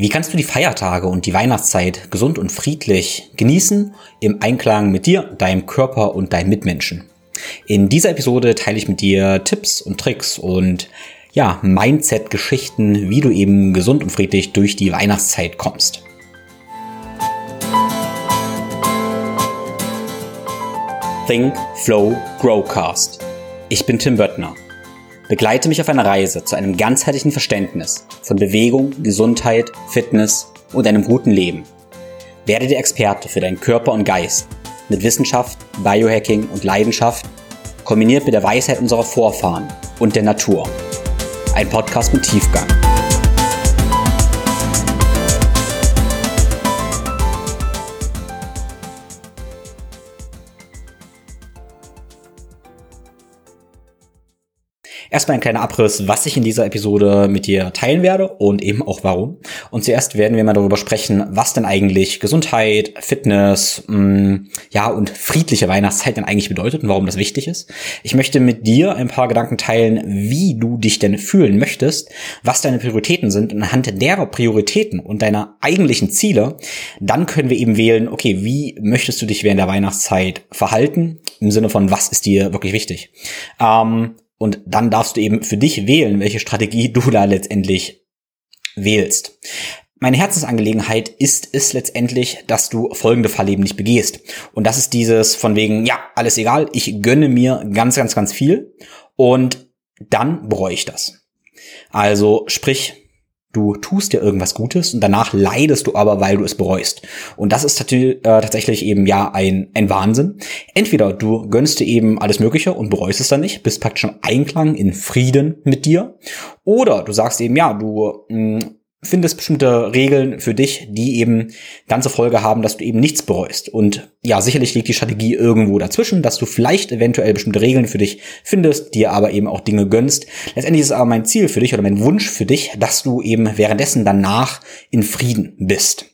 Wie kannst du die Feiertage und die Weihnachtszeit gesund und friedlich genießen, im Einklang mit dir, deinem Körper und deinen Mitmenschen? In dieser Episode teile ich mit dir Tipps und Tricks und ja, Mindset-Geschichten, wie du eben gesund und friedlich durch die Weihnachtszeit kommst. Think, Flow, Growcast. Ich bin Tim Böttner Begleite mich auf einer Reise zu einem ganzheitlichen Verständnis von Bewegung, Gesundheit, Fitness und einem guten Leben. Werde der Experte für deinen Körper und Geist mit Wissenschaft, Biohacking und Leidenschaft, kombiniert mit der Weisheit unserer Vorfahren und der Natur. Ein Podcast mit Tiefgang. Erstmal ein kleiner Abriss, was ich in dieser Episode mit dir teilen werde und eben auch warum. Und zuerst werden wir mal darüber sprechen, was denn eigentlich Gesundheit, Fitness, mh, mm, ja und friedliche Weihnachtszeit denn eigentlich bedeutet und warum das wichtig ist. Ich möchte mit dir ein paar Gedanken teilen, wie du dich denn fühlen möchtest, was deine Prioritäten sind und anhand derer Prioritäten und deiner eigentlichen Ziele, dann können wir eben wählen, okay, wie möchtest du dich während der Weihnachtszeit verhalten? Im Sinne von, was ist dir wirklich wichtig? Ähm, und dann darfst du eben für dich wählen, welche Strategie du da letztendlich wählst. Meine Herzensangelegenheit ist es letztendlich, dass du folgende Fall eben nicht begehst. Und das ist dieses von wegen, ja, alles egal, ich gönne mir ganz, ganz, ganz viel und dann bereue ich das. Also sprich, Du tust dir irgendwas Gutes und danach leidest du aber, weil du es bereust. Und das ist äh, tatsächlich eben ja ein, ein Wahnsinn. Entweder du gönnst dir eben alles Mögliche und bereust es dann nicht, bist praktisch im Einklang, in Frieden mit dir. Oder du sagst eben, ja, du mh, mm, findest bestimmte Regeln für dich, die eben zur Folge haben, dass du eben nichts bereust. Und ja, sicherlich liegt die Strategie irgendwo dazwischen, dass du vielleicht eventuell bestimmte Regeln für dich findest, dir aber eben auch Dinge gönnst. Letztendlich ist aber mein Ziel für dich oder mein Wunsch für dich, dass du eben währenddessen danach in Frieden bist.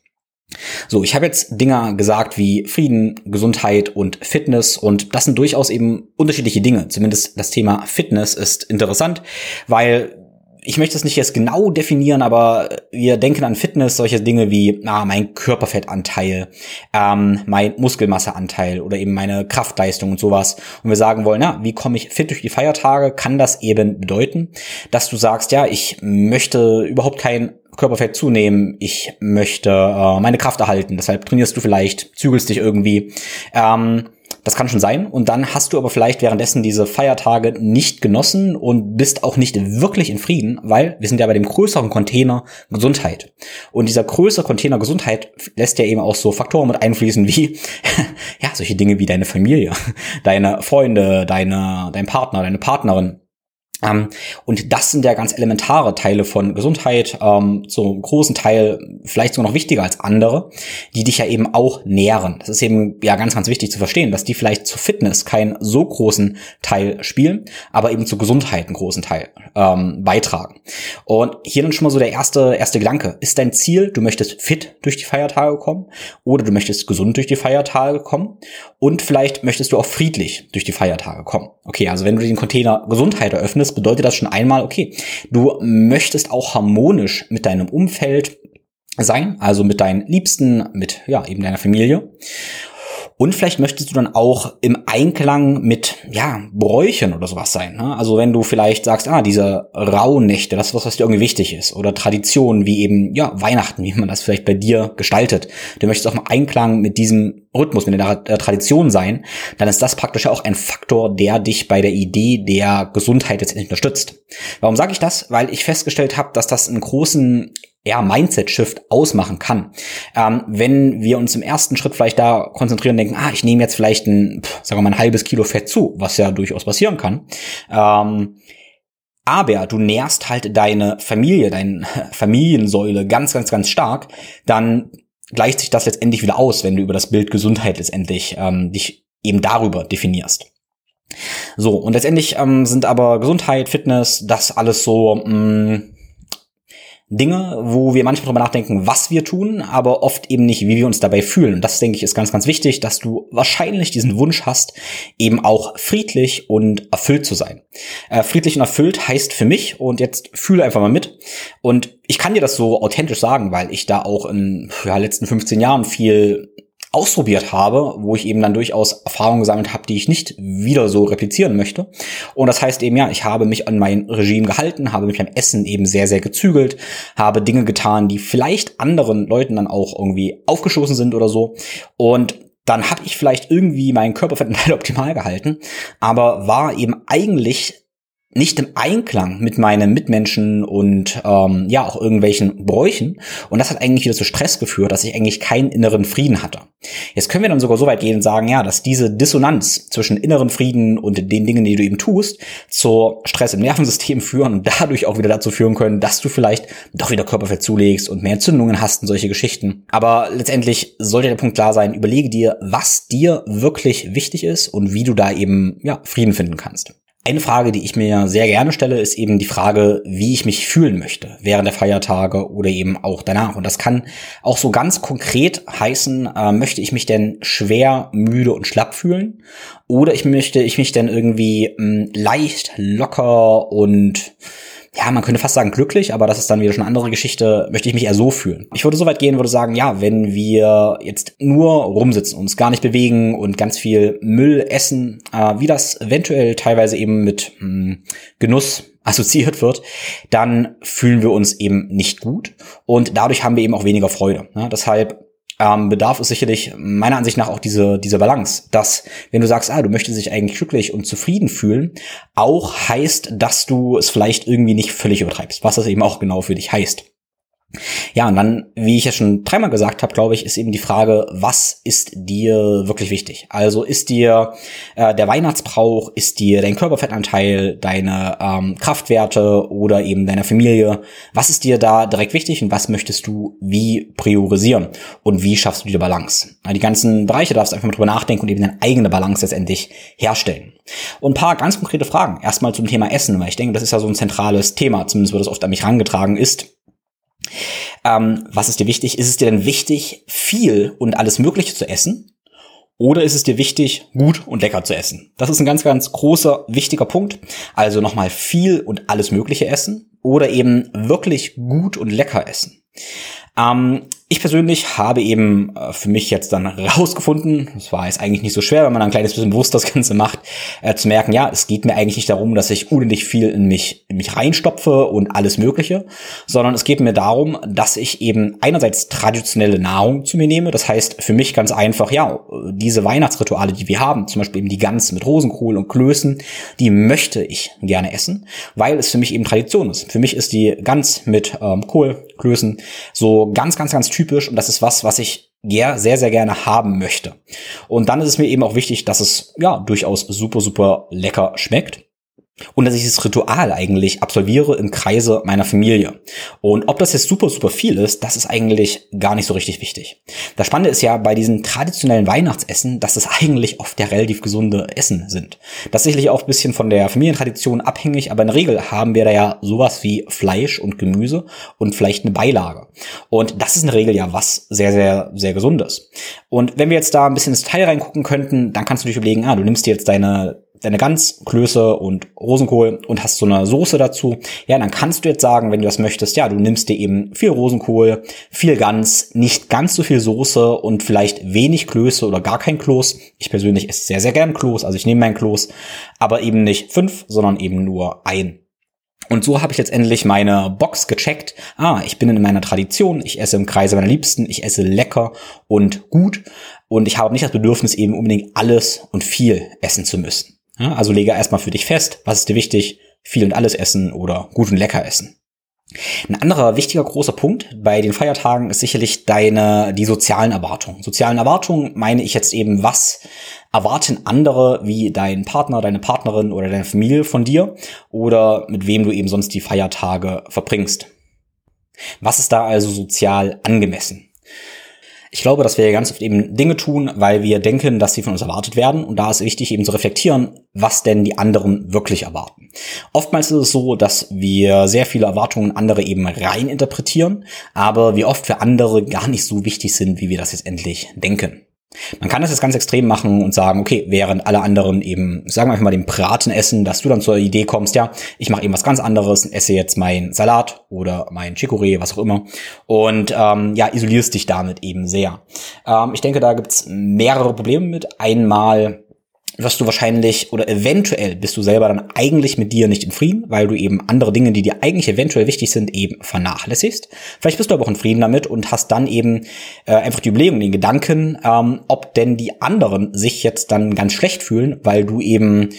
So, ich habe jetzt Dinge gesagt wie Frieden, Gesundheit und Fitness und das sind durchaus eben unterschiedliche Dinge. Zumindest das Thema Fitness ist interessant, weil ich möchte es nicht jetzt genau definieren, aber wir denken an Fitness, solche Dinge wie ah, mein Körperfettanteil, ähm, mein Muskelmasseanteil oder eben meine Kraftleistung und sowas. Und wir sagen wollen, na, wie komme ich fit durch die Feiertage? Kann das eben bedeuten, dass du sagst, ja, ich möchte überhaupt kein Körperfett zunehmen, ich möchte äh, meine Kraft erhalten, deshalb trainierst du vielleicht, zügelst dich irgendwie. Ähm, das kann schon sein. Und dann hast du aber vielleicht währenddessen diese Feiertage nicht genossen und bist auch nicht wirklich in Frieden, weil wir sind ja bei dem größeren Container Gesundheit. Und dieser größere Container Gesundheit lässt ja eben auch so Faktoren mit einfließen wie, ja, solche Dinge wie deine Familie, deine Freunde, deine, dein Partner, deine Partnerin, und das sind ja ganz elementare Teile von Gesundheit, ähm, zum großen Teil vielleicht sogar noch wichtiger als andere, die dich ja eben auch nähren. Das ist eben ja ganz, ganz wichtig zu verstehen, dass die vielleicht zur Fitness keinen so großen Teil spielen, aber eben zur Gesundheit einen großen Teil ähm, beitragen. Und hier dann schon mal so der erste, erste Gedanke. Ist dein Ziel, du möchtest fit durch die Feiertage kommen oder du möchtest gesund durch die Feiertage kommen und vielleicht möchtest du auch friedlich durch die Feiertage kommen. Okay, also wenn du den Container Gesundheit eröffnest, bedeutet das schon einmal, okay, du möchtest auch harmonisch mit deinem Umfeld sein, also mit deinen Liebsten, mit ja eben deiner Familie. Und vielleicht möchtest du dann auch im Einklang mit, ja, Bräuchen oder sowas sein. Ne? Also wenn du vielleicht sagst, ah, diese Rauhnächte, das ist was, was dir irgendwie wichtig ist. Oder Traditionen wie eben, ja, Weihnachten, wie man das vielleicht bei dir gestaltet. Du möchtest auch im Einklang mit diesem Rhythmus, mit der Tradition sein. Dann ist das praktisch auch ein Faktor, der dich bei der Idee der Gesundheit jetzt unterstützt. Warum sage ich das? Weil ich festgestellt habe, dass das einen großen ja, Mindset-Shift ausmachen kann. Ähm, wenn wir uns im ersten Schritt vielleicht da konzentrieren und denken, ah, ich nehme jetzt vielleicht ein, sagen wir mal, ein halbes Kilo Fett zu, was ja durchaus passieren kann. Ähm, aber du nährst halt deine Familie, deine Familiensäule ganz, ganz, ganz stark, dann gleicht sich das letztendlich wieder aus, wenn du über das Bild Gesundheit letztendlich ähm, dich eben darüber definierst. So, und letztendlich ähm, sind aber Gesundheit, Fitness, das alles so mh, mm, Dinge, wo wir manchmal darüber nachdenken, was wir tun, aber oft eben nicht, wie wir uns dabei fühlen. Und das, denke ich, ist ganz, ganz wichtig, dass du wahrscheinlich diesen Wunsch hast, eben auch friedlich und erfüllt zu sein. Äh, friedlich und erfüllt heißt für mich, und jetzt fühle einfach mal mit, und ich kann dir das so authentisch sagen, weil ich da auch in ja, letzten 15 Jahren viel ausprobiert habe, wo ich eben dann durchaus Erfahrungen gesammelt habe, die ich nicht wieder so replizieren möchte. Und das heißt eben, ja, ich habe mich an mein Regime gehalten, habe mich beim Essen eben sehr, sehr gezügelt, habe Dinge getan, die vielleicht anderen Leuten dann auch irgendwie aufgestoßen sind oder so. Und dann habe ich vielleicht irgendwie meinen Körperfettanteil optimal gehalten, aber war eben eigentlich nicht im Einklang mit meinen Mitmenschen und ähm, ja auch irgendwelchen Bräuchen. Und das hat eigentlich wieder zu Stress geführt, dass ich eigentlich keinen inneren Frieden hatte. Jetzt können wir dann sogar so weit gehen und sagen, ja, dass diese Dissonanz zwischen inneren Frieden und den Dingen, die du eben tust, zu Stress im Nervensystem führen und dadurch auch wieder dazu führen können, dass du vielleicht doch wieder Körperfett zulegst und mehr Entzündungen hast und solche Geschichten. Aber letztendlich sollte der Punkt klar sein, überlege dir, was dir wirklich wichtig ist und wie du da eben ja, Frieden finden kannst. Eine Frage, die ich mir sehr gerne stelle, ist eben die Frage, wie ich mich fühlen möchte während der Feiertage oder eben auch danach. Und das kann auch so ganz konkret heißen, äh, möchte ich mich denn schwer, müde und schlapp fühlen? Oder ich möchte ich mich denn irgendwie mh, hm, leicht, locker und ja, man könnte fast sagen glücklich, aber das ist dann wieder schon eine andere Geschichte, möchte ich mich eher so fühlen. Ich würde so weit gehen, würde sagen, ja, wenn wir jetzt nur rumsitzen, uns gar nicht bewegen und ganz viel Müll essen, äh, wie das eventuell teilweise eben mit mh, hm, Genuss assoziiert wird, dann fühlen wir uns eben nicht gut und dadurch haben wir eben auch weniger Freude. Ne? Deshalb ähm, bedarf es sicherlich meiner Ansicht nach auch diese, diese Balance, dass wenn du sagst, ah, du möchtest dich eigentlich glücklich und zufrieden fühlen, auch heißt, dass du es vielleicht irgendwie nicht völlig übertreibst, was das eben auch genau für dich heißt. Ja, und dann, wie ich ja schon dreimal gesagt habe, glaube ich, ist eben die Frage, was ist dir wirklich wichtig? Also ist dir äh, der Weihnachtsbrauch, ist dir dein Körperfettanteil, deine ähm, Kraftwerte oder eben deine Familie, was ist dir da direkt wichtig und was möchtest du wie priorisieren und wie schaffst du die Balance? Die ganzen Bereiche darfst du einfach mal drüber nachdenken und eben deine eigene Balance letztendlich herstellen. Und ein paar ganz konkrete Fragen. Erstmal zum Thema Essen, weil ich denke, das ist ja so ein zentrales Thema, zumindest wird es oft an mich herangetragen ist. Ähm, was ist dir wichtig? Ist es dir denn wichtig, viel und alles Mögliche zu essen? Oder ist es dir wichtig, gut und lecker zu essen? Das ist ein ganz, ganz großer, wichtiger Punkt. Also nochmal viel und alles Mögliche essen oder eben wirklich gut und lecker essen. Ähm, ich persönlich habe eben äh, für mich jetzt dann rausgefunden, es war jetzt eigentlich nicht so schwer, wenn man ein kleines bisschen bewusst das Ganze macht, äh, zu merken, ja, es geht mir eigentlich nicht darum, dass ich unendlich viel in mich, in mich reinstopfe und alles Mögliche, sondern es geht mir darum, dass ich eben einerseits traditionelle Nahrung zu mir nehme. Das heißt für mich ganz einfach, ja, diese Weihnachtsrituale, die wir haben, zum Beispiel eben die Gans mit Rosenkohl und Klößen, die möchte ich gerne essen, weil es für mich eben Tradition ist. Für mich ist die Gans mit ähm, Kohl, Klößen so ganz, ganz, ganz typisch und das ist was, was ich sehr, sehr gerne haben möchte. Und dann ist es mir eben auch wichtig, dass es ja durchaus super, super lecker schmeckt und dass ich das Ritual eigentlich absolviere im Kreise meiner Familie. Und ob das jetzt super, super viel ist, das ist eigentlich gar nicht so richtig wichtig. Das Spannende ist ja bei diesen traditionellen Weihnachtsessen, dass es eigentlich oft der relativ gesunde Essen sind. Das ist sicherlich auch ein bisschen von der Familientradition abhängig, aber in der Regel haben wir da ja sowas wie Fleisch und Gemüse und vielleicht eine Beilage. Und das ist in der Regel ja was sehr, sehr, sehr gesundes. Und wenn wir jetzt da ein bisschen ins Detail reingucken könnten, dann kannst du dich überlegen, ah, du nimmst dir jetzt deine deine Gans, Klöße und Rosenkohl und hast so eine Soße dazu, ja, dann kannst du jetzt sagen, wenn du das möchtest, ja, du nimmst dir eben viel Rosenkohl, viel Gans, nicht ganz so viel Soße und vielleicht wenig Klöße oder gar kein Kloß. Ich persönlich esse sehr, sehr gern Kloß, also ich nehme mein Kloß, aber eben nicht fünf, sondern eben nur ein. Und so habe ich letztendlich meine Box gecheckt. Ah, ich bin in meiner Tradition, ich esse im Kreise meiner Liebsten, ich esse lecker und gut und ich habe nicht das Bedürfnis, eben unbedingt alles und viel essen zu müssen. Ja, also lege erstmal für dich fest, was ist dir wichtig, viel und alles essen oder gut und lecker essen. Ein anderer wichtiger großer Punkt bei den Feiertagen ist sicherlich deine, die sozialen Erwartungen. Sozialen Erwartungen meine ich jetzt eben, was erwarten andere wie dein Partner, deine Partnerin oder deine Familie von dir oder mit wem du eben sonst die Feiertage verbringst. Was ist da also sozial angemessen? Ich glaube, dass wir ganz oft eben Dinge tun, weil wir denken, dass sie von uns erwartet werden. Und da ist wichtig eben zu reflektieren, was denn die anderen wirklich erwarten. Oftmals ist es so, dass wir sehr viele Erwartungen andere eben rein interpretieren, aber wie oft für andere gar nicht so wichtig sind, wie wir das jetzt endlich denken. Man kann das jetzt ganz extrem machen und sagen, okay, während alle anderen eben, sagen wir einfach mal, den Braten essen, dass du dann zur Idee kommst, ja, ich mache eben was ganz anderes, esse jetzt mein Salat oder mein Chicorée, was auch immer, und ähm, ja, isolierst dich damit eben sehr. Ähm, ich denke, da gibt's mehrere Probleme mit. Einmal wirst du wahrscheinlich oder eventuell bist du selber dann eigentlich mit dir nicht in Frieden, weil du eben andere Dinge, die dir eigentlich eventuell wichtig sind, eben vernachlässigst. Vielleicht bist du aber auch in Frieden damit und hast dann eben äh, einfach die Überlegung, den Gedanken, ähm, ob denn die anderen sich jetzt dann ganz schlecht fühlen, weil du eben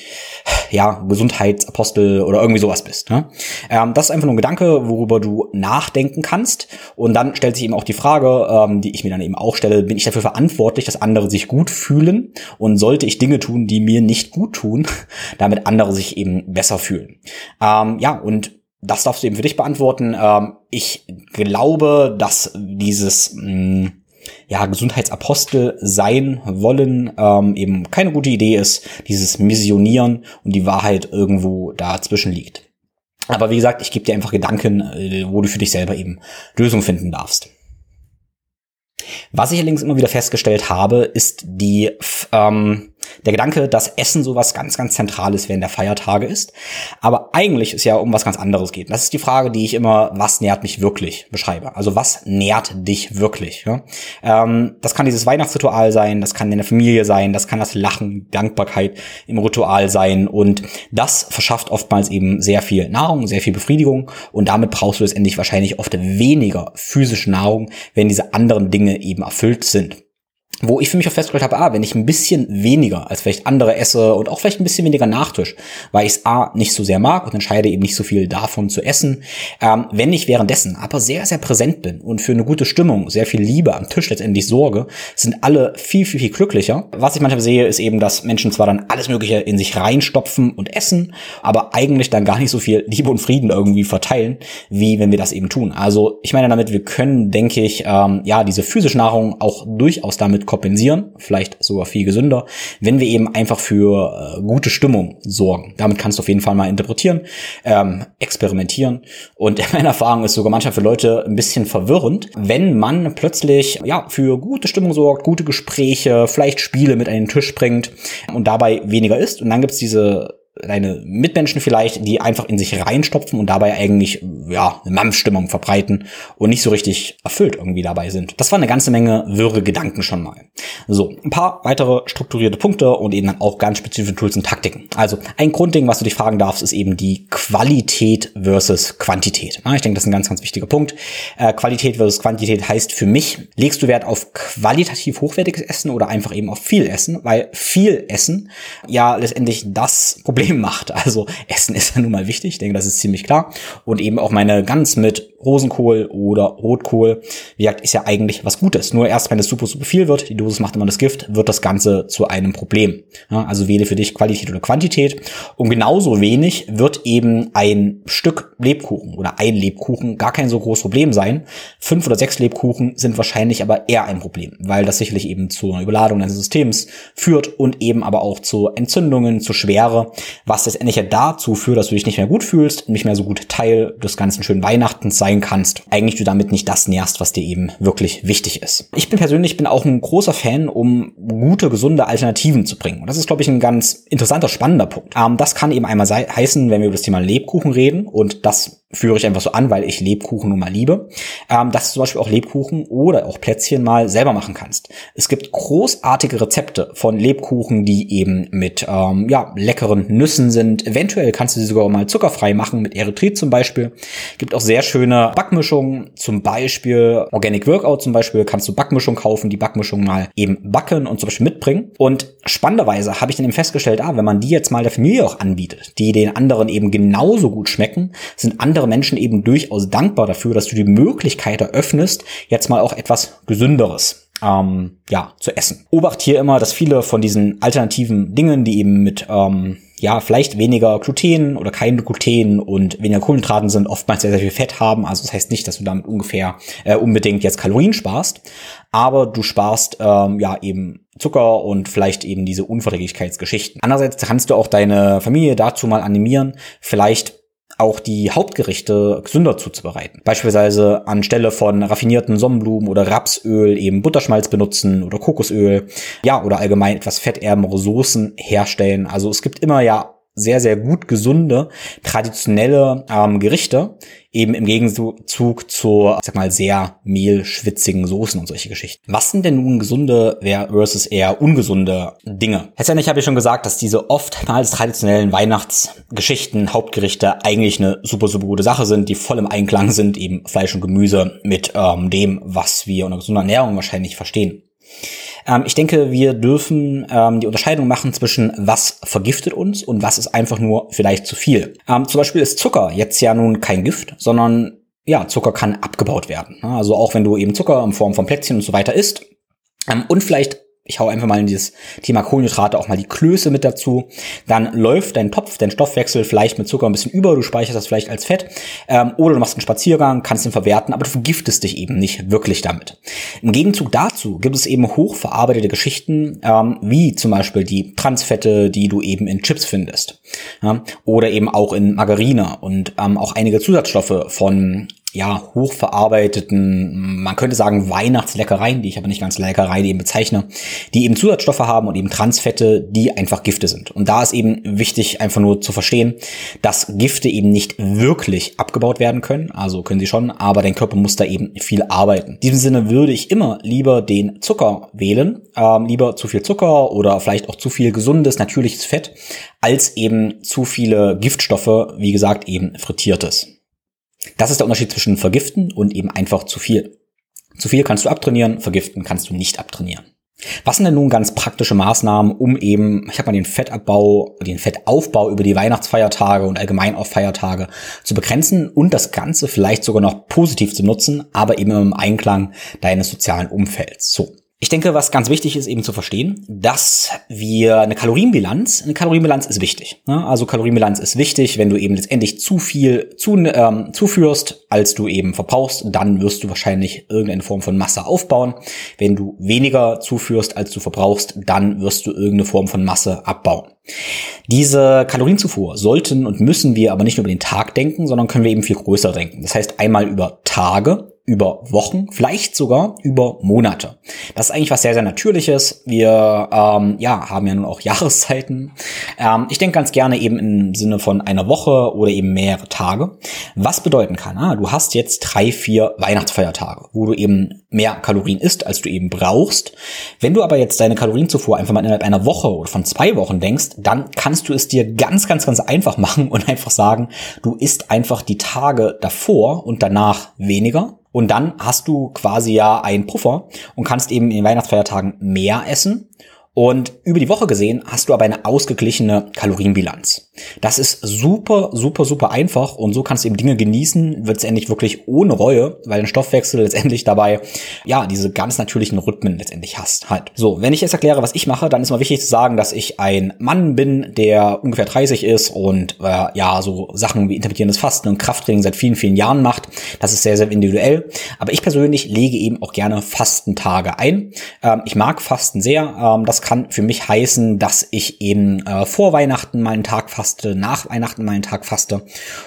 ja Gesundheitsapostel oder irgendwie sowas bist. Ne? Ähm, das ist einfach nur ein Gedanke, worüber du nachdenken kannst. Und dann stellt sich eben auch die Frage, ähm, die ich mir dann eben auch stelle, bin ich dafür verantwortlich, dass andere sich gut fühlen und sollte ich Dinge tun, die mir nicht gut tun, damit andere sich eben besser fühlen. Ähm, ja, und das darfst du eben für dich beantworten. Ähm, ich glaube, dass dieses mh, mm, ja, Gesundheitsapostel sein wollen ähm, eben keine gute Idee ist, dieses Missionieren und die Wahrheit irgendwo dazwischen liegt. Aber wie gesagt, ich gebe dir einfach Gedanken, äh, wo du für dich selber eben Lösungen finden darfst. Was ich allerdings immer wieder festgestellt habe, ist die ähm, der Gedanke, dass Essen sowas ganz, ganz Zentrales während der Feiertage ist. Aber eigentlich ist ja um was ganz anderes geht. Das ist die Frage, die ich immer, was nährt mich wirklich beschreibe. Also was nährt dich wirklich? Ja? Ähm, das kann dieses Weihnachtsritual sein, das kann deine Familie sein, das kann das Lachen, Dankbarkeit im Ritual sein. Und das verschafft oftmals eben sehr viel Nahrung, sehr viel Befriedigung. Und damit brauchst du letztendlich wahrscheinlich oft weniger physische Nahrung, wenn diese anderen Dinge eben erfüllt sind wo ich für mich auch festgestellt habe, ah, wenn ich ein bisschen weniger als vielleicht andere esse und auch vielleicht ein bisschen weniger Nachtisch, weil ich es A nicht so sehr mag und entscheide eben nicht so viel davon zu essen, ähm, wenn ich währenddessen aber sehr, sehr präsent bin und für eine gute Stimmung, sehr viel Liebe am Tisch letztendlich sorge, sind alle viel, viel, viel glücklicher. Was ich manchmal sehe, ist eben, dass Menschen zwar dann alles Mögliche in sich reinstopfen und essen, aber eigentlich dann gar nicht so viel Liebe und Frieden irgendwie verteilen, wie wenn wir das eben tun. Also ich meine damit, wir können, denke ich, ähm, ja, diese physische Nahrung auch durchaus damit kompensieren, vielleicht sogar viel gesünder, wenn wir eben einfach für äh, gute Stimmung sorgen. Damit kannst du auf jeden Fall mal interpretieren, ähm, experimentieren. Und meine Erfahrung ist sogar manchmal für Leute ein bisschen verwirrend, wenn man plötzlich ja für gute Stimmung sorgt, gute Gespräche, vielleicht Spiele mit an den Tisch bringt und dabei weniger isst. Und dann gibt's diese deine Mitmenschen vielleicht, die einfach in sich reinstopfen und dabei eigentlich, ja, eine Mampfstimmung verbreiten und nicht so richtig erfüllt irgendwie dabei sind. Das war eine ganze Menge wirre Gedanken schon mal. So, ein paar weitere strukturierte Punkte und eben dann auch ganz spezifische Tools und Taktiken. Also, ein Grundding, was du dich fragen darfst, ist eben die Qualität versus Quantität. Ich denke, das ist ein ganz, ganz wichtiger Punkt. Äh, Qualität versus Quantität heißt für mich, legst du Wert auf qualitativ hochwertiges Essen oder einfach eben auf viel Essen, weil viel Essen ja letztendlich das Problem Problem macht. Also Essen ist ja nun mal wichtig, ich denke, das ist ziemlich klar. Und eben auch meine Gans mit Rosenkohl oder Rotkohl, wie gesagt, ist ja eigentlich was Gutes. Nur erst, wenn es super, super viel wird, die Dosis macht immer das Gift, wird das Ganze zu einem Problem. Ja, also wähle für dich Qualität oder Quantität. Und genauso wenig wird eben ein Stück Lebkuchen oder ein Lebkuchen gar kein so großes Problem sein. Fünf oder sechs Lebkuchen sind wahrscheinlich aber eher ein Problem, weil das sicherlich eben zu einer Überladung deines Systems führt und eben aber auch zu Entzündungen, zu Schwere, was letztendlich ja dazu führt, dass du dich nicht mehr gut fühlst, nicht mehr so gut Teil des ganzen schönen Weihnachtens sein kannst. Eigentlich du damit nicht das nährst, was dir eben wirklich wichtig ist. Ich bin persönlich bin auch ein großer Fan, um gute, gesunde Alternativen zu bringen. Und das ist, glaube ich, ein ganz interessanter, spannender Punkt. Ähm, das kann eben einmal heißen, wenn wir über das Thema Lebkuchen reden und das führe ich einfach so an, weil ich Lebkuchen nun mal liebe, ähm, dass du zum Beispiel auch Lebkuchen oder auch Plätzchen mal selber machen kannst. Es gibt großartige Rezepte von Lebkuchen, die eben mit ähm, ja, leckeren Nüssen sind. Eventuell kannst du sie sogar mal zuckerfrei machen, mit Erythrit zum Beispiel. Gibt auch sehr schöne Backmischungen, zum Beispiel Organic Workout zum Beispiel, kannst du Backmischung kaufen, die Backmischung mal eben backen und zum Beispiel mitbringen. Und spannenderweise habe ich dann eben festgestellt, ah, wenn man die jetzt mal der Familie auch anbietet, die den anderen eben genauso gut schmecken, sind andere andere Menschen eben durchaus dankbar dafür, dass du die Möglichkeit eröffnest, jetzt mal auch etwas Gesünderes ähm, ja, zu essen. Obacht hier immer, dass viele von diesen alternativen Dingen, die eben mit ähm, ja, vielleicht weniger Gluten oder kein Gluten und weniger Kohlenhydraten sind, oftmals sehr, sehr viel Fett haben. Also das heißt nicht, dass du damit ungefähr äh, unbedingt jetzt Kalorien sparst, aber du sparst ähm, ja eben Zucker und vielleicht eben diese Unverträglichkeitsgeschichten. Andererseits kannst du auch deine Familie dazu mal animieren, vielleicht auch die Hauptgerichte gesünder zuzubereiten. Beispielsweise anstelle von raffinierten Sonnenblumen oder Rapsöl eben Butterschmalz benutzen oder Kokosöl, ja, oder allgemein etwas fettärmere Soßen herstellen. Also es gibt immer ja sehr, sehr gut gesunde, traditionelle ähm, Gerichte, eben im Gegenzug zu, sag mal, sehr mehlschwitzigen Soßen und solche Geschichten. Was sind denn nun gesunde versus eher ungesunde Dinge? Letztendlich habe ich schon gesagt, dass diese oftmals traditionellen Weihnachtsgeschichten, Hauptgerichte eigentlich eine super, super gute Sache sind, die voll im Einklang sind, eben Fleisch und Gemüse mit ähm, dem, was wir unter gesunder Ernährung wahrscheinlich verstehen. Ähm, ich denke, wir dürfen ähm, die Unterscheidung machen zwischen was vergiftet uns und was ist einfach nur vielleicht zu viel. Ähm, zum Beispiel ist Zucker jetzt ja nun kein Gift, sondern ja, Zucker kann abgebaut werden. Also auch wenn du eben Zucker in Form von Plätzchen und so weiter isst, ähm, und vielleicht ich hau einfach mal in dieses Thema Kohlenhydrate auch mal die Klöße mit dazu. Dann läuft dein Topf, dein Stoffwechsel vielleicht mit Zucker ein bisschen über, du speicherst das vielleicht als Fett. Ähm, oder du machst einen Spaziergang, kannst ihn verwerten, aber du vergiftest dich eben nicht wirklich damit. Im Gegenzug dazu gibt es eben hochverarbeitete Geschichten, ähm, wie zum Beispiel die Transfette, die du eben in Chips findest. Ja? Oder eben auch in Margarine und ähm, auch einige Zusatzstoffe von ja, hochverarbeiteten, man könnte sagen Weihnachtsleckereien, die ich aber nicht ganz Leckereien eben bezeichne, die eben Zusatzstoffe haben und eben Transfette, die einfach Gifte sind. Und da ist eben wichtig, einfach nur zu verstehen, dass Gifte eben nicht wirklich abgebaut werden können, also können sie schon, aber dein Körper muss da eben viel arbeiten. In diesem Sinne würde ich immer lieber den Zucker wählen, ähm, lieber zu viel Zucker oder vielleicht auch zu viel gesundes, natürliches Fett, als eben zu viele Giftstoffe, wie gesagt, eben frittiertes. Das ist der Unterschied zwischen vergiften und eben einfach zu viel. Zu viel kannst du abtrainieren, vergiften kannst du nicht abtrainieren. Was sind denn nun ganz praktische Maßnahmen, um eben, ich habe mal den Fettabbau, den Fettaufbau über die Weihnachtsfeiertage und allgemein auch Feiertage zu begrenzen und das Ganze vielleicht sogar noch positiv zu nutzen, aber eben im Einklang deines sozialen Umfelds. So. Ich denke, was ganz wichtig ist, eben zu verstehen, dass wir eine Kalorienbilanz, eine Kalorienbilanz ist wichtig. Ne? Also Kalorienbilanz ist wichtig, wenn du eben letztendlich zu viel zu, ähm, zuführst, als du eben verbrauchst, dann wirst du wahrscheinlich irgendeine Form von Masse aufbauen. Wenn du weniger zuführst, als du verbrauchst, dann wirst du irgendeine Form von Masse abbauen. Diese Kalorienzufuhr sollten und müssen wir aber nicht nur über den Tag denken, sondern können wir eben viel größer denken. Das heißt einmal über Tage, über Wochen, vielleicht sogar über Monate. Das ist eigentlich was sehr, sehr Natürliches. Wir ähm, ja, haben ja nun auch Jahreszeiten. Ähm, ich denke ganz gerne eben im Sinne von einer Woche oder eben mehrere Tage. Was bedeuten kann, ah, du hast jetzt drei, vier Weihnachtsfeiertage, wo du eben mehr Kalorien isst, als du eben brauchst. Wenn du aber jetzt deine Kalorienzufuhr einfach mal innerhalb einer Woche oder von zwei Wochen denkst, dann kannst du es dir ganz, ganz, ganz einfach machen und einfach sagen, du isst einfach die Tage davor und danach weniger und dann hast du quasi ja einen Puffer und kannst eben in den Weihnachtsfeiertagen mehr essen und über die Woche gesehen hast du aber eine ausgeglichene Kalorienbilanz. Das ist super, super, super einfach und so kannst du eben Dinge genießen, wird es endlich wirklich ohne Reue, weil dein Stoffwechsel letztendlich dabei, ja, diese ganz natürlichen Rhythmen letztendlich hast halt. So, wenn ich jetzt erkläre, was ich mache, dann ist mal wichtig zu sagen, dass ich ein Mann bin, der ungefähr 30 ist und äh, ja, so Sachen wie intermittierendes Fasten und Krafttraining seit vielen, vielen Jahren macht. Das ist sehr, sehr individuell. Aber ich persönlich lege eben auch gerne Fastentage ein. Ähm, ich mag Fasten sehr. Ähm, das kann für mich heißen, dass ich eben äh, vor Weihnachten mal einen Tag faste, nach Weihnachten mal einen Tag faste.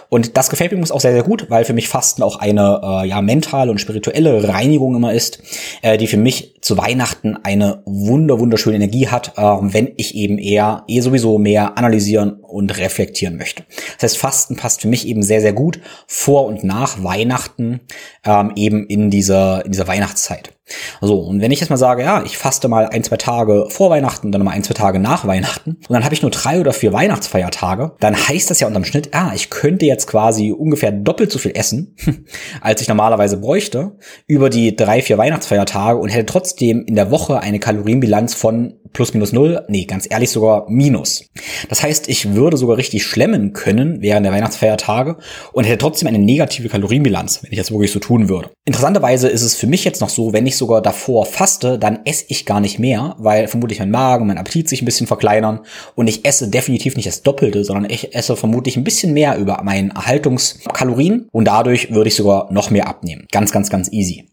Und das gefällt mir auch sehr, sehr gut, weil für mich Fasten auch eine äh, ja, mentale und spirituelle Reinigung immer ist, äh, die für mich zu Weihnachten eine wunder, wunderschöne Energie hat, äh, wenn ich eben eher, eh sowieso mehr analysieren und reflektieren möchte. Das heißt, Fasten passt für mich eben sehr, sehr gut vor und nach Weihnachten ähm, eben in dieser, in dieser Weihnachtszeit. So, und wenn ich jetzt mal sage, ja, ich faste mal ein, zwei Tage vor Weihnachten, dann mal ein, zwei Tage nach Weihnachten, und dann habe ich nur drei oder vier Weihnachtsfeiertage, dann heißt das ja unterm Schnitt, ah, ich könnte jetzt quasi ungefähr doppelt so viel essen, als ich normalerweise bräuchte, über die drei, vier Weihnachtsfeiertage und hätte trotzdem in der Woche eine Kalorienbilanz von plus minus null, nee, ganz ehrlich sogar minus. Das heißt, ich würde sogar richtig schlemmen können während der Weihnachtsfeiertage und hätte trotzdem eine negative Kalorienbilanz, wenn ich das wirklich so tun würde. Interessanterweise ist es für mich jetzt noch so, wenn ich sogar davor faste, dann esse ich gar nicht mehr, weil vermutlich mein Magen, mein Appetit sich ein bisschen verkleinern und ich esse definitiv nicht das Doppelte, sondern ich esse vermutlich ein bisschen mehr über meinen Erhaltungskalorien und dadurch würde ich sogar noch mehr abnehmen. Ganz, ganz, ganz easy.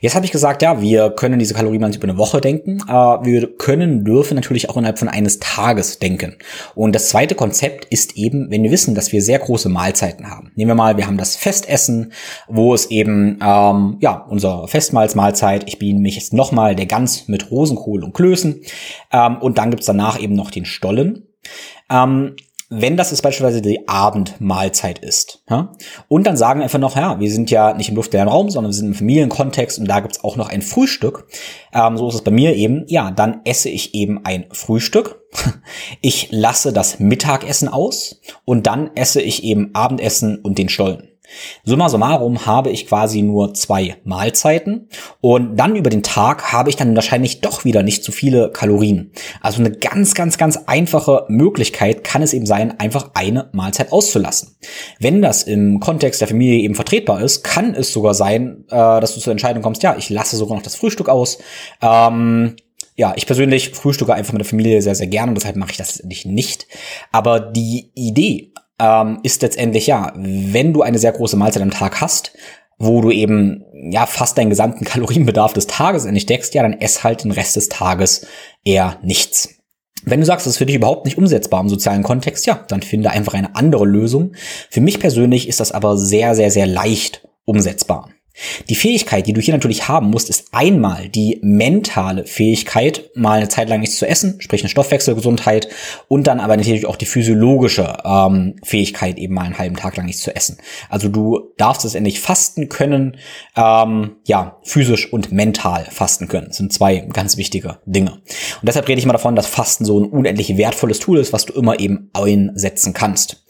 Jetzt habe ich gesagt, ja, wir können diese Kalorien über eine Woche denken, aber wir können, dürfen natürlich auch innerhalb von eines Tages denken. Und das zweite Konzept ist eben, wenn wir wissen, dass wir sehr große Mahlzeiten haben. Nehmen wir mal, wir haben das Festessen, wo es eben, ähm, ja, unser Festmahlsmahlzeit, ich biene mich jetzt nochmal der Gans mit Rosenkohl und Klößen. Ähm, und dann gibt's danach eben noch den Stollen. Ähm, wenn das jetzt beispielsweise die Abendmahlzeit ist. Ja? Und dann sagen wir einfach noch, ja, wir sind ja nicht im luftleeren Raum, sondern wir sind im Familienkontext und da gibt's auch noch ein Frühstück. Ähm, so ist es bei mir eben. Ja, dann esse ich eben ein Frühstück. Ich lasse das Mittagessen aus und dann esse ich eben Abendessen und den Stollen. Summa summarum habe ich quasi nur zwei Mahlzeiten und dann über den Tag habe ich dann wahrscheinlich doch wieder nicht zu viele Kalorien. Also eine ganz, ganz, ganz einfache Möglichkeit kann es eben sein, einfach eine Mahlzeit auszulassen. Wenn das im Kontext der Familie eben vertretbar ist, kann es sogar sein, äh, dass du zur Entscheidung kommst, ja, ich lasse sogar noch das Frühstück aus. Ähm, ja, ich persönlich frühstücke einfach mit der Familie sehr, sehr gerne und deshalb mache ich das nicht. Aber die Idee ähm, ist letztendlich ja, wenn du eine sehr große Mahlzeit am Tag hast, wo du eben ja fast deinen gesamten Kalorienbedarf des Tages nicht deckst, ja, dann ess halt den Rest des Tages eher nichts. Wenn du sagst, das ist für dich überhaupt nicht umsetzbar im sozialen Kontext, ja, dann finde einfach eine andere Lösung. Für mich persönlich ist das aber sehr, sehr, sehr leicht umsetzbar. Die Fähigkeit, die du hier natürlich haben musst, ist einmal die mentale Fähigkeit, mal eine Zeit lang nichts zu essen, sprich eine Stoffwechselgesundheit, und dann aber natürlich auch die physiologische ähm, Fähigkeit, eben mal einen halben Tag lang nichts zu essen. Also du darfst es endlich fasten können, ähm, ja, physisch und mental fasten können. Das sind zwei ganz wichtige Dinge. Und deshalb rede ich mal davon, dass Fasten so ein unendlich wertvolles Tool ist, was du immer eben einsetzen kannst.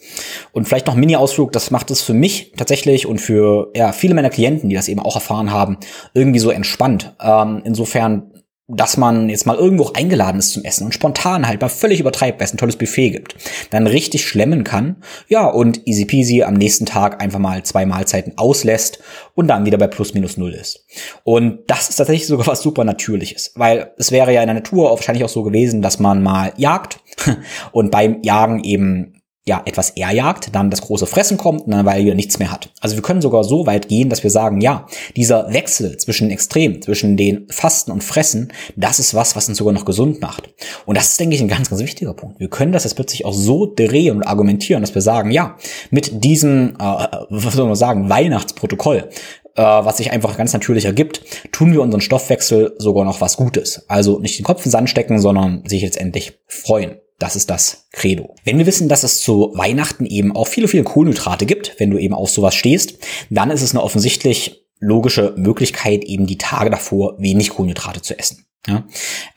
Und vielleicht noch Mini-Ausflug, das macht es für mich tatsächlich und für ja, viele meiner Klienten, die das eben auch erfahren haben, irgendwie so entspannt. Ähm, insofern dass man jetzt mal irgendwo eingeladen ist zum Essen und spontan halt mal völlig übertreibt, weil es ein tolles Buffet gibt, dann richtig schlemmen kann, ja, und easy peasy am nächsten Tag einfach mal zwei Mahlzeiten auslässt und dann wieder bei plus minus null ist. Und das ist tatsächlich sogar was super Natürliches, weil es wäre ja in der Natur wahrscheinlich auch so gewesen, dass man mal jagt und beim Jagen eben ja, etwas eher jagt, dann das große Fressen kommt und dann weil wieder nichts mehr hat. Also wir können sogar so weit gehen, dass wir sagen, ja, dieser Wechsel zwischen Extrem, zwischen den Fasten und Fressen, das ist was, was uns sogar noch gesund macht. Und das ist, denke ich, ein ganz, ganz wichtiger Punkt. Wir können das jetzt plötzlich auch so drehen und argumentieren, dass wir sagen, ja, mit diesem, äh, was soll man sagen, Weihnachtsprotokoll, äh, was sich einfach ganz natürlich ergibt, tun wir unseren Stoffwechsel sogar noch was Gutes. Also nicht den Kopf in den Sand stecken, sondern sich jetzt endlich freuen. Das ist das Credo. Wenn wir wissen, dass es zu Weihnachten eben auch viele, viele Kohlenhydrate gibt, wenn du eben auf sowas stehst, dann ist es eine offensichtlich logische Möglichkeit, eben die Tage davor wenig Kohlenhydrate zu essen. Ja?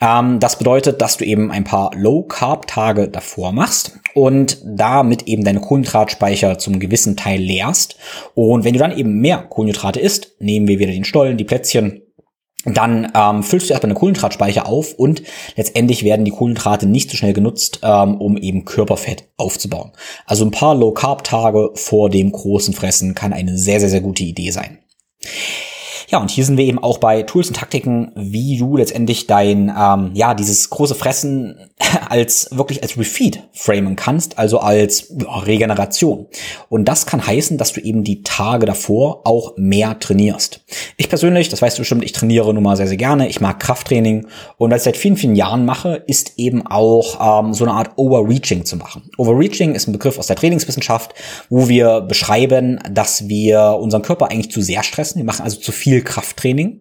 Ähm, das bedeutet, dass du eben ein paar Low-Carb-Tage davor machst und damit eben deine Kohlenhydratspeicher zum gewissen Teil leerst. Und wenn du dann eben mehr Kohlenhydrate isst, nehmen wir wieder den Stollen, die Plätzchen, dann ähm, füllst du erstmal eine Kohlenhydratspeicher auf und letztendlich werden die Kohlenhydrate nicht so schnell genutzt, ähm, um eben Körperfett aufzubauen. Also ein paar Low-Carb-Tage vor dem großen Fressen kann eine sehr, sehr, sehr gute Idee sein. Ja, und hier sind wir eben auch bei Tools und Taktiken, wie du letztendlich dein, ähm, ja, dieses große Fressen als wirklich als Refeed framen kannst, also als ja, Regeneration. Und das kann heißen, dass du eben die Tage davor auch mehr trainierst. Ich persönlich, das weißt du bestimmt, ich trainiere nun mal sehr, sehr gerne. Ich mag Krafttraining. Und was ich seit vielen, vielen Jahren mache, ist eben auch ähm, so eine Art Overreaching zu machen. Overreaching ist ein Begriff aus der Trainingswissenschaft, wo wir beschreiben, dass wir unseren Körper eigentlich zu sehr stressen. Wir machen also zu viel Krafttraining.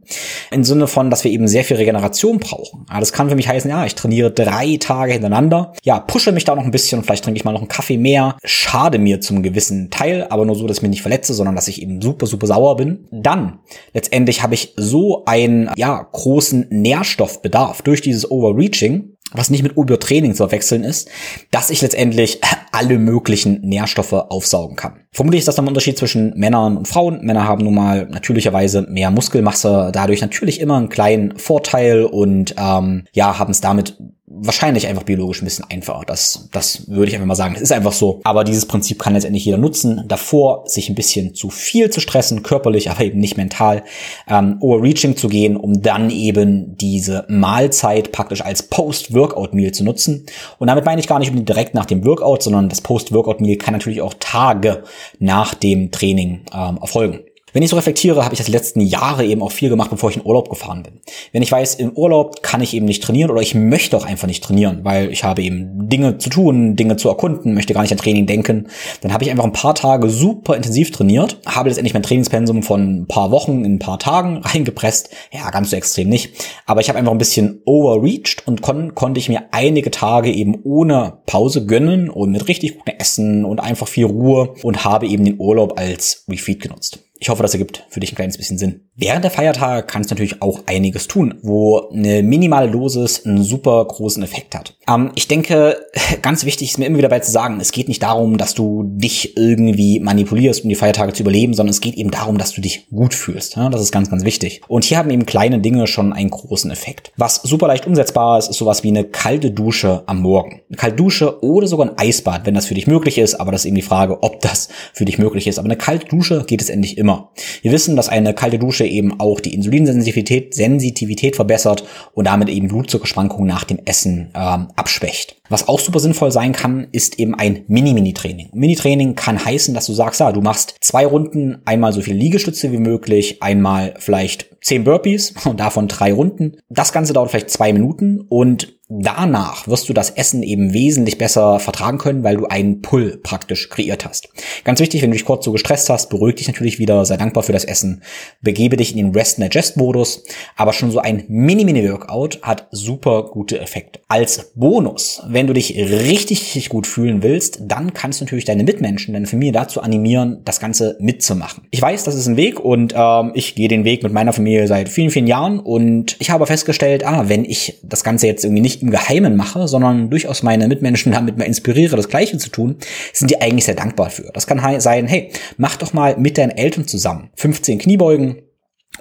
Im Sinne von, dass wir eben sehr viel Regeneration brauchen. Ja, das kann für mich heißen, ja, ich trainiere drei Tage hintereinander. Ja, pushe mich da noch ein bisschen, vielleicht trinke ich mal noch einen Kaffee mehr. Schade mir zum gewissen Teil, aber nur so, dass ich mich nicht verletze, sondern dass ich eben super, super sauer bin. Dann, letztendlich habe ich so einen, ja, großen Nährstoffbedarf durch dieses Overreaching, was nicht mit Übertraining zu verwechseln ist, dass ich letztendlich alle möglichen Nährstoffe aufsaugen kann. Vermutlich ist das dann ein Unterschied zwischen Männern und Frauen. Männer haben nun mal natürlicherweise mehr Muskelmasse, dadurch natürlich immer einen kleinen Vorteil und ähm, ja, haben es damit wahrscheinlich einfach biologisch ein bisschen einfacher. Das, das würde ich einfach mal sagen. Das ist einfach so. Aber dieses Prinzip kann letztendlich jeder nutzen. Davor sich ein bisschen zu viel zu stressen, körperlich, aber eben nicht mental, ähm, Overreaching zu gehen, um dann eben diese Mahlzeit praktisch als Post-Workout-Meal zu nutzen. Und damit meine ich gar nicht direkt nach dem Workout, sondern das Post-Workout-Meal kann natürlich auch Tage nach dem Training ähm, erfolgen. Wenn ich so reflektiere, habe ich das die letzten Jahre eben auch viel gemacht, bevor ich in Urlaub gefahren bin. Wenn ich weiß, im Urlaub kann ich eben nicht trainieren oder ich möchte auch einfach nicht trainieren, weil ich habe eben Dinge zu tun, Dinge zu erkunden, möchte gar nicht an Training denken, dann habe ich einfach ein paar Tage super intensiv trainiert, habe letztendlich mein Trainingspensum von ein paar Wochen in ein paar Tagen reingepresst. Ja, ganz so extrem nicht. Aber ich habe einfach ein bisschen overreached und kon konnte ich mir einige Tage eben ohne Pause gönnen und mit richtig gutem Essen und einfach viel Ruhe und habe eben den Urlaub als Refeed genutzt. Ich hoffe, das ergibt für dich ein kleines bisschen Sinn. Während der Feiertage kannst du natürlich auch einiges tun, wo eine minimale Dosis einen super großen Effekt hat. Ähm, ich denke, ganz wichtig ist mir immer wieder dabei zu sagen, es geht nicht darum, dass du dich irgendwie manipulierst, um die Feiertage zu überleben, sondern es geht eben darum, dass du dich gut fühlst. Ja, das ist ganz, ganz wichtig. Und hier haben eben kleine Dinge schon einen großen Effekt. Was super leicht umsetzbar ist, ist sowas wie eine kalte Dusche am Morgen. Eine kalte Dusche oder sogar ein Eisbad, wenn das für dich möglich ist. Aber das ist eben die Frage, ob das für dich möglich ist. Aber eine kalte Dusche geht es endlich immer immer. Wir wissen, dass eine kalte Dusche eben auch die Insulinsensitivität Sensitivität verbessert und damit eben Blutzuckerschwankungen nach dem Essen ähm, abschwächt. Was auch super sinnvoll sein kann, ist eben ein Mini-Mini-Training. Mini-Training kann heißen, dass du sagst, ja, du machst zwei Runden, einmal so viel Liegestütze wie möglich, einmal vielleicht zehn Burpees und davon drei Runden. Das Ganze dauert vielleicht zwei Minuten und danach wirst du das Essen eben wesentlich besser vertragen können, weil du einen Pull praktisch kreiert hast. Ganz wichtig, wenn du dich kurz so gestresst hast, beruhig dich natürlich wieder, sei dankbar für das Essen, begebe dich in den Rest-Digest-Modus, aber schon so ein Mini-Mini-Workout hat super gute Effekte. Als Bonus, wenn du dich richtig, richtig gut fühlen willst, dann kannst du natürlich deine Mitmenschen, deine Familie dazu animieren, das Ganze mitzumachen. Ich weiß, das ist ein Weg und ähm, ich gehe den Weg mit meiner Familie seit vielen, vielen Jahren und ich habe festgestellt, ah, wenn ich das Ganze jetzt irgendwie nicht im Geheimen mache, sondern durchaus meine Mitmenschen damit mal inspiriere, das Gleiche zu tun, sind die eigentlich sehr dankbar für. Das kann sein, hey, mach doch mal mit deinen Eltern zusammen 15 Kniebeugen,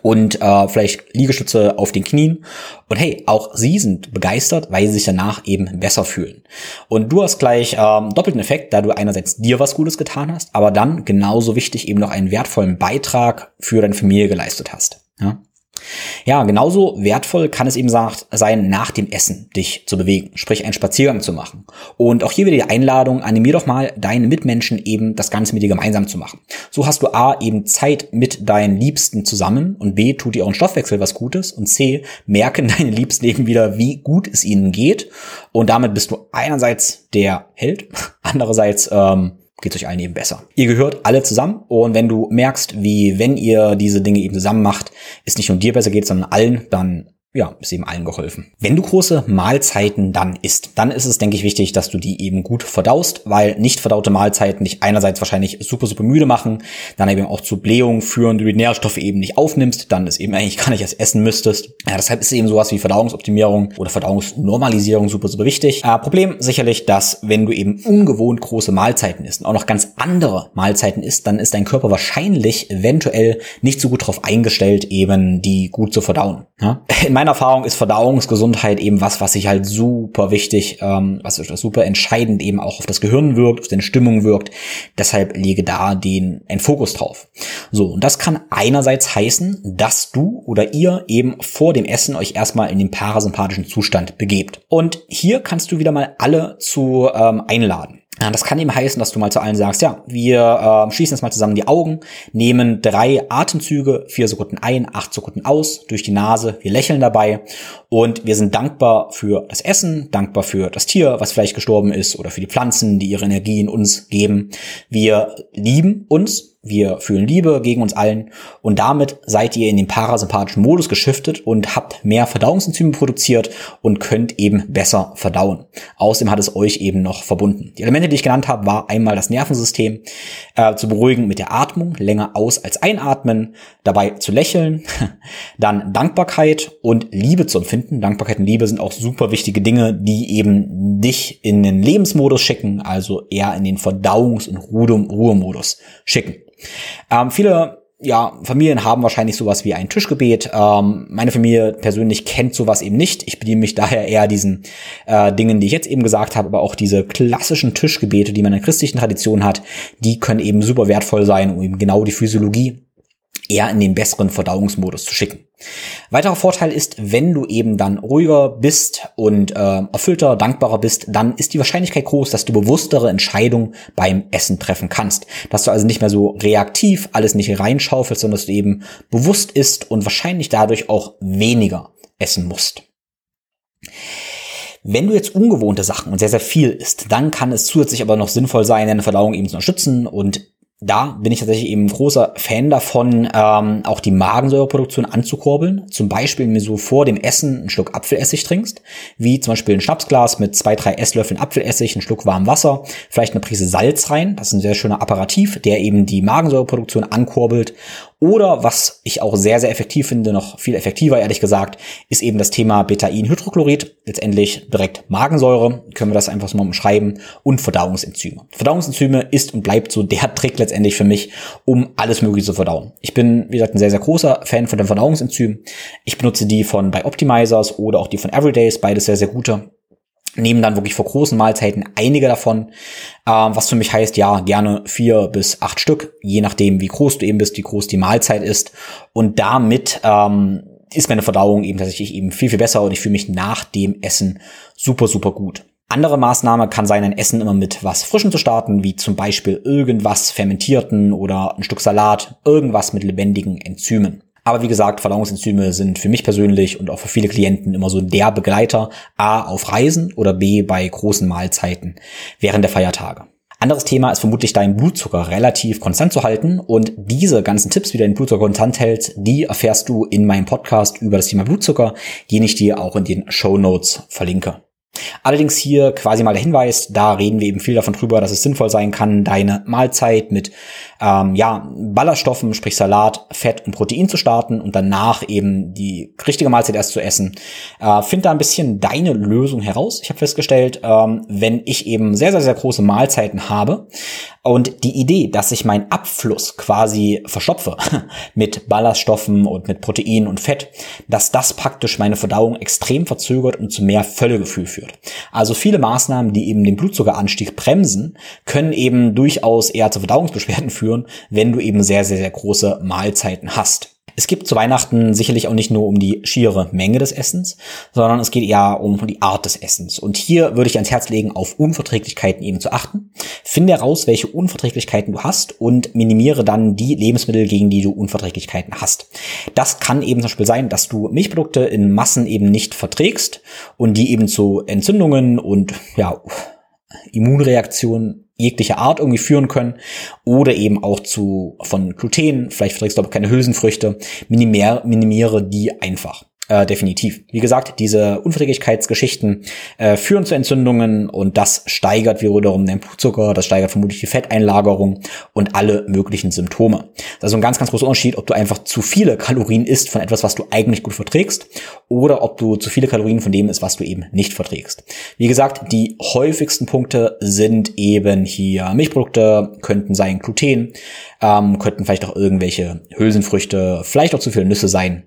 und äh, vielleicht Liegestütze auf den Knien. Und hey, auch sie sind begeistert, weil sie sich danach eben besser fühlen. Und du hast gleich ähm, doppelten Effekt, da du einerseits dir was Gutes getan hast, aber dann genauso wichtig eben noch einen wertvollen Beitrag für deine Familie geleistet hast. Ja? Ja, genauso wertvoll kann es eben sein, nach dem Essen dich zu bewegen, sprich einen Spaziergang zu machen. Und auch hier wieder die Einladung, animier doch mal deine Mitmenschen eben das Ganze mit dir gemeinsam zu machen. So hast du A eben Zeit mit deinen Liebsten zusammen und B tut dir auch ein Stoffwechsel was Gutes und C merken deine Liebsten eben wieder, wie gut es ihnen geht. Und damit bist du einerseits der Held, andererseits ähm, geht es euch allen eben besser. Ihr gehört alle zusammen und wenn du merkst, wie wenn ihr diese Dinge eben zusammen macht, es nicht nur dir besser geht, sondern allen, dann ja, ist eben allen geholfen. Wenn du große Mahlzeiten dann isst, dann ist es, denke ich, wichtig, dass du die eben gut verdaust, weil nicht verdaute Mahlzeiten dich einerseits wahrscheinlich super, super müde machen, dann eben auch zu Blähungen führen, du die Nährstoffe eben nicht aufnimmst, dann ist eben eigentlich gar nicht erst essen müsstest. Ja, deshalb ist eben sowas wie Verdauungsoptimierung oder Verdauungsnormalisierung super, super wichtig. Äh, Problem sicherlich, dass wenn du eben ungewohnt große Mahlzeiten isst und auch noch ganz andere Mahlzeiten isst, dann ist dein Körper wahrscheinlich eventuell nicht so gut darauf eingestellt, eben die gut zu verdauen. Ja? meiner Erfahrung ist Verdauungsgesundheit eben was, was sich halt super wichtig, ähm, was super entscheidend eben auch auf das Gehirn wirkt, auf deine Stimmung wirkt. Deshalb lege da den ein Fokus drauf. So, und das kann einerseits heißen, dass du oder ihr eben vor dem Essen euch erstmal in den parasympathischen Zustand begebt. Und hier kannst du wieder mal alle zu ähm, einladen. Das kann eben heißen, dass du mal zu allen sagst, ja, wir äh, schließen jetzt mal zusammen die Augen, nehmen drei Atemzüge, vier Sekunden ein, acht Sekunden aus, durch die Nase, wir lächeln dabei und wir sind dankbar für das Essen, dankbar für das Tier, was vielleicht gestorben ist oder für die Pflanzen, die ihre Energie in uns geben. Wir lieben uns, wir fühlen Liebe gegen uns allen und damit seid ihr in den parasympathischen Modus geschiftet und habt mehr Verdauungsenzyme produziert und könnt eben besser verdauen. Außerdem hat es euch eben noch verbunden. Die Elemente, die ich genannt habe, war einmal das Nervensystem äh, zu beruhigen mit der Atmung, länger aus als einatmen, dabei zu lächeln, dann Dankbarkeit und Liebe zu empfinden. Dankbarkeit und Liebe sind auch super wichtige Dinge, die eben dich in den Lebensmodus schicken, also eher in den Verdauungs- und Ruhemodus schicken. Ähm, viele ja, Familien haben wahrscheinlich sowas wie ein Tischgebet. Ähm, meine Familie persönlich kennt sowas eben nicht. Ich bediene mich daher eher diesen äh, Dingen, die ich jetzt eben gesagt habe, aber auch diese klassischen Tischgebete, die man in der christlichen Tradition hat, die können eben super wertvoll sein, um eben genau die Physiologie eher in den besseren Verdauungsmodus zu schicken. Weiterer Vorteil ist, wenn du eben dann ruhiger bist und äh, erfüllter, dankbarer bist, dann ist die Wahrscheinlichkeit groß, dass du bewusstere Entscheidungen beim Essen treffen kannst. Dass du also nicht mehr so reaktiv alles nicht reinschaufelst, sondern dass du eben bewusst isst und wahrscheinlich dadurch auch weniger essen musst. Wenn du jetzt ungewohnte Sachen und sehr, sehr viel isst, dann kann es zusätzlich aber noch sinnvoll sein, deine Verdauung eben zu unterstützen und da bin ich tatsächlich eben großer Fan davon, ähm, auch die Magensäureproduktion anzukurbeln. Zum Beispiel, wenn du so vor dem Essen einen Schluck Apfelessig trinkst, wie zum Beispiel ein Schnapsglas mit zwei, drei Esslöffeln Apfelessig, einen Schluck warmem Wasser, vielleicht eine Prise Salz rein. Das ist ein sehr schöner Apparativ, der eben die Magensäureproduktion ankurbelt oder was ich auch sehr, sehr effektiv finde, noch viel effektiver, ehrlich gesagt, ist eben das Thema Betainhydrochlorid. Letztendlich direkt Magensäure, können wir das einfach so mal umschreiben, und Verdauungsenzyme. Verdauungsenzyme ist und bleibt so der Trick letztendlich für mich, um alles Mögliche zu verdauen. Ich bin, wie gesagt, ein sehr, sehr großer Fan von den Verdauungsenzymen. Ich benutze die von bei Optimizers oder auch die von Everydays, beides sehr, sehr gute nehmen dann wirklich vor großen Mahlzeiten einige davon, ähm, was für mich heißt, ja, gerne vier bis acht Stück, je nachdem, wie groß du eben bist, wie groß die Mahlzeit ist. Und damit ähm, ist meine Verdauung eben tatsächlich eben viel, viel besser und ich fühle mich nach dem Essen super, super gut. Andere Maßnahme kann sein, ein Essen immer mit was Frischem zu starten, wie zum Beispiel irgendwas Fermentierten oder ein Stück Salat, irgendwas mit lebendigen Enzymen. Aber wie gesagt, Verdauungsenzyme sind für mich persönlich und auch für viele Klienten immer so der Begleiter A auf Reisen oder B bei großen Mahlzeiten während der Feiertage. Anderes Thema ist vermutlich deinen Blutzucker relativ konstant zu halten und diese ganzen Tipps, wie du deinen Blutzucker konstant hältst, die erfährst du in meinem Podcast über das Thema Blutzucker, den ich dir auch in den Show Notes verlinke. Allerdings hier quasi mal der Hinweis, da reden wir eben viel davon drüber, dass es sinnvoll sein kann, deine Mahlzeit mit ähm, ja, Ballaststoffen, sprich Salat, Fett und Protein zu starten und danach eben die richtige Mahlzeit erst zu essen. Äh, find da ein bisschen deine Lösung heraus. Ich habe festgestellt, ähm, wenn ich eben sehr, sehr, sehr große Mahlzeiten habe und die Idee, dass ich meinen Abfluss quasi verstopfe mit Ballaststoffen und mit Protein und Fett, dass das praktisch meine Verdauung extrem verzögert und zu mehr Völlegefühl führt. Also viele Maßnahmen, die eben den Blutzuckeranstieg bremsen, können eben durchaus eher zu Verdauungsbeschwerden führen führen, wenn du eben sehr, sehr, sehr große Mahlzeiten hast. Es gibt zu Weihnachten sicherlich auch nicht nur um die schiere Menge des Essens, sondern es geht eher um die Art des Essens. Und hier würde ich ans Herz legen, auf Unverträglichkeiten eben zu achten. Finde heraus, welche Unverträglichkeiten du hast und minimiere dann die Lebensmittel, gegen die du Unverträglichkeiten hast. Das kann eben zum Beispiel sein, dass du Milchprodukte in Massen eben nicht verträgst und die eben zu Entzündungen und ja, Immunreaktionen jeglicher Art irgendwie führen können oder eben auch zu von Gluten, vielleicht verträgst du aber keine Hülsenfrüchte, minimiere, minimiere die einfach. Äh, definitiv. Wie gesagt, diese Unverträglichkeitsgeschichten äh, führen zu Entzündungen und das steigert wiederum den Blutzucker, das steigert vermutlich die Fetteinlagerung und alle möglichen Symptome. Das ist also ein ganz, ganz großer Unterschied, ob du einfach zu viele Kalorien isst von etwas, was du eigentlich gut verträgst oder ob du zu viele Kalorien von dem isst, was du eben nicht verträgst. Wie gesagt, die häufigsten Punkte sind eben hier Milchprodukte, könnten sein Gluten, ähm, könnten vielleicht auch irgendwelche Hülsenfrüchte, vielleicht auch zu viele Nüsse sein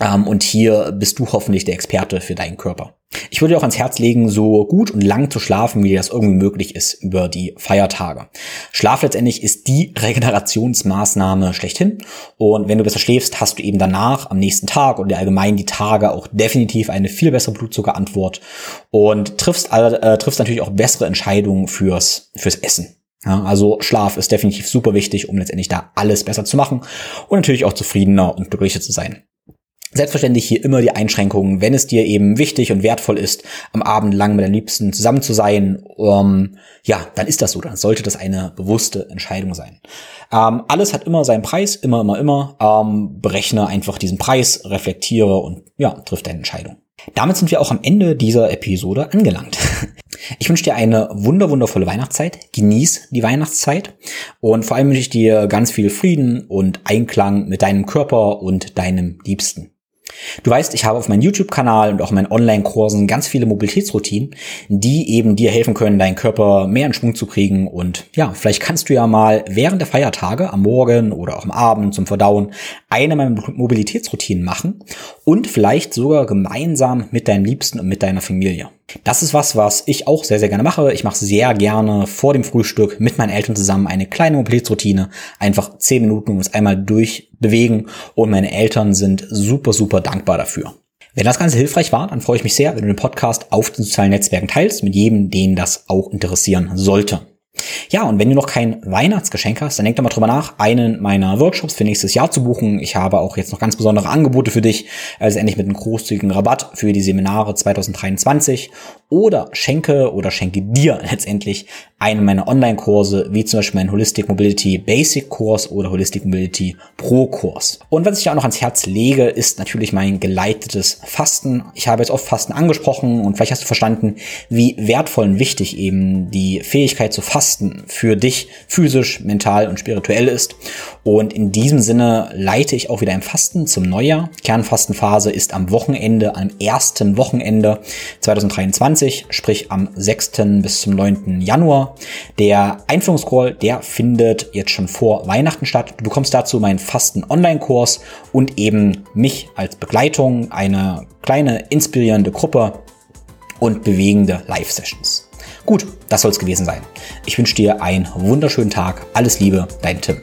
ähm, und hier bist du hoffentlich der Experte für deinen Körper. Ich würde dir auch ans Herz legen, so gut und lang zu schlafen, wie das irgendwie möglich ist über die Feiertage. Schlaf letztendlich ist die Regenerationsmaßnahme schlechthin. Und wenn du besser schläfst, hast du eben danach, am nächsten Tag oder allgemein die Tage auch definitiv eine viel bessere Blutzuckerantwort und triffst, äh, triffst natürlich auch bessere Entscheidungen fürs, fürs Essen. Ja, also Schlaf ist definitiv super wichtig, um letztendlich da alles besser zu machen und natürlich auch zufriedener und glücklicher zu sein. Selbstverständlich hier immer die Einschränkungen, wenn es dir eben wichtig und wertvoll ist, am Abend lang mit deinen Liebsten zusammen zu sein, ähm, ja, dann ist das so, dann sollte das eine bewusste Entscheidung sein. Ähm, alles hat immer seinen Preis, immer, immer, immer. Ähm, berechne einfach diesen Preis, reflektiere und ja, triff deine Entscheidung. Damit sind wir auch am Ende dieser Episode angelangt. Ich wünsche dir eine wunder wundervolle Weihnachtszeit. Genieß die Weihnachtszeit und vor allem wünsche ich dir ganz viel Frieden und Einklang mit deinem Körper und deinem Liebsten. Du weißt, ich habe auf meinem YouTube-Kanal und auch in meinen Online-Kursen ganz viele Mobilitätsroutinen, die eben dir helfen können, deinen Körper mehr in Schwung zu kriegen. Und ja, vielleicht kannst du ja mal während der Feiertage, am Morgen oder auch am Abend zum Verdauen, eine meiner Mobilitätsroutinen machen und vielleicht sogar gemeinsam mit deinem Liebsten und mit deiner Familie. Das ist was, was ich auch sehr, sehr gerne mache. Ich mache sehr gerne vor dem Frühstück mit meinen Eltern zusammen eine kleine Mobilitätsroutine. Einfach zehn Minuten uns einmal durchbewegen und meine Eltern sind super, super dankbar dafür. Wenn das Ganze hilfreich war, dann freue ich mich sehr, wenn du den Podcast auf den sozialen Netzwerken teilst, mit jedem, den das auch interessieren sollte. Ja, und wenn du noch kein Weihnachtsgeschenk hast, dann denk doch mal drüber nach, einen meiner Workshops für nächstes Jahr zu buchen. Ich habe auch jetzt noch ganz besondere Angebote für dich, also endlich mit einem großzügigen Rabatt für die Seminare 2023 oder schenke oder schenke dir letztendlich einen meiner Online-Kurse, wie zum Beispiel meinen Holistic Mobility Basic Kurs oder Holistic Mobility Pro Kurs. Und was ich dir auch noch ans Herz lege, ist natürlich mein geleitetes Fasten. Ich habe jetzt oft Fasten angesprochen und vielleicht hast du verstanden, wie wertvoll und wichtig eben die Fähigkeit zu fasten für dich physisch, mental und spirituell ist. Und in diesem Sinne leite ich auch wieder ein Fasten zum Neujahr. Kernfastenphase ist am Wochenende, am ersten Wochenende 2023, sprich am 6. bis zum 9. Januar. Der Einführungscall, der findet jetzt schon vor Weihnachten statt. Du bekommst dazu meinen Fasten-Online-Kurs und eben mich als Begleitung, eine kleine inspirierende Gruppe und bewegende Live-Sessions. Gut, das soll es gewesen sein. Ich wünsche dir einen wunderschönen Tag. Alles Liebe, dein Tim.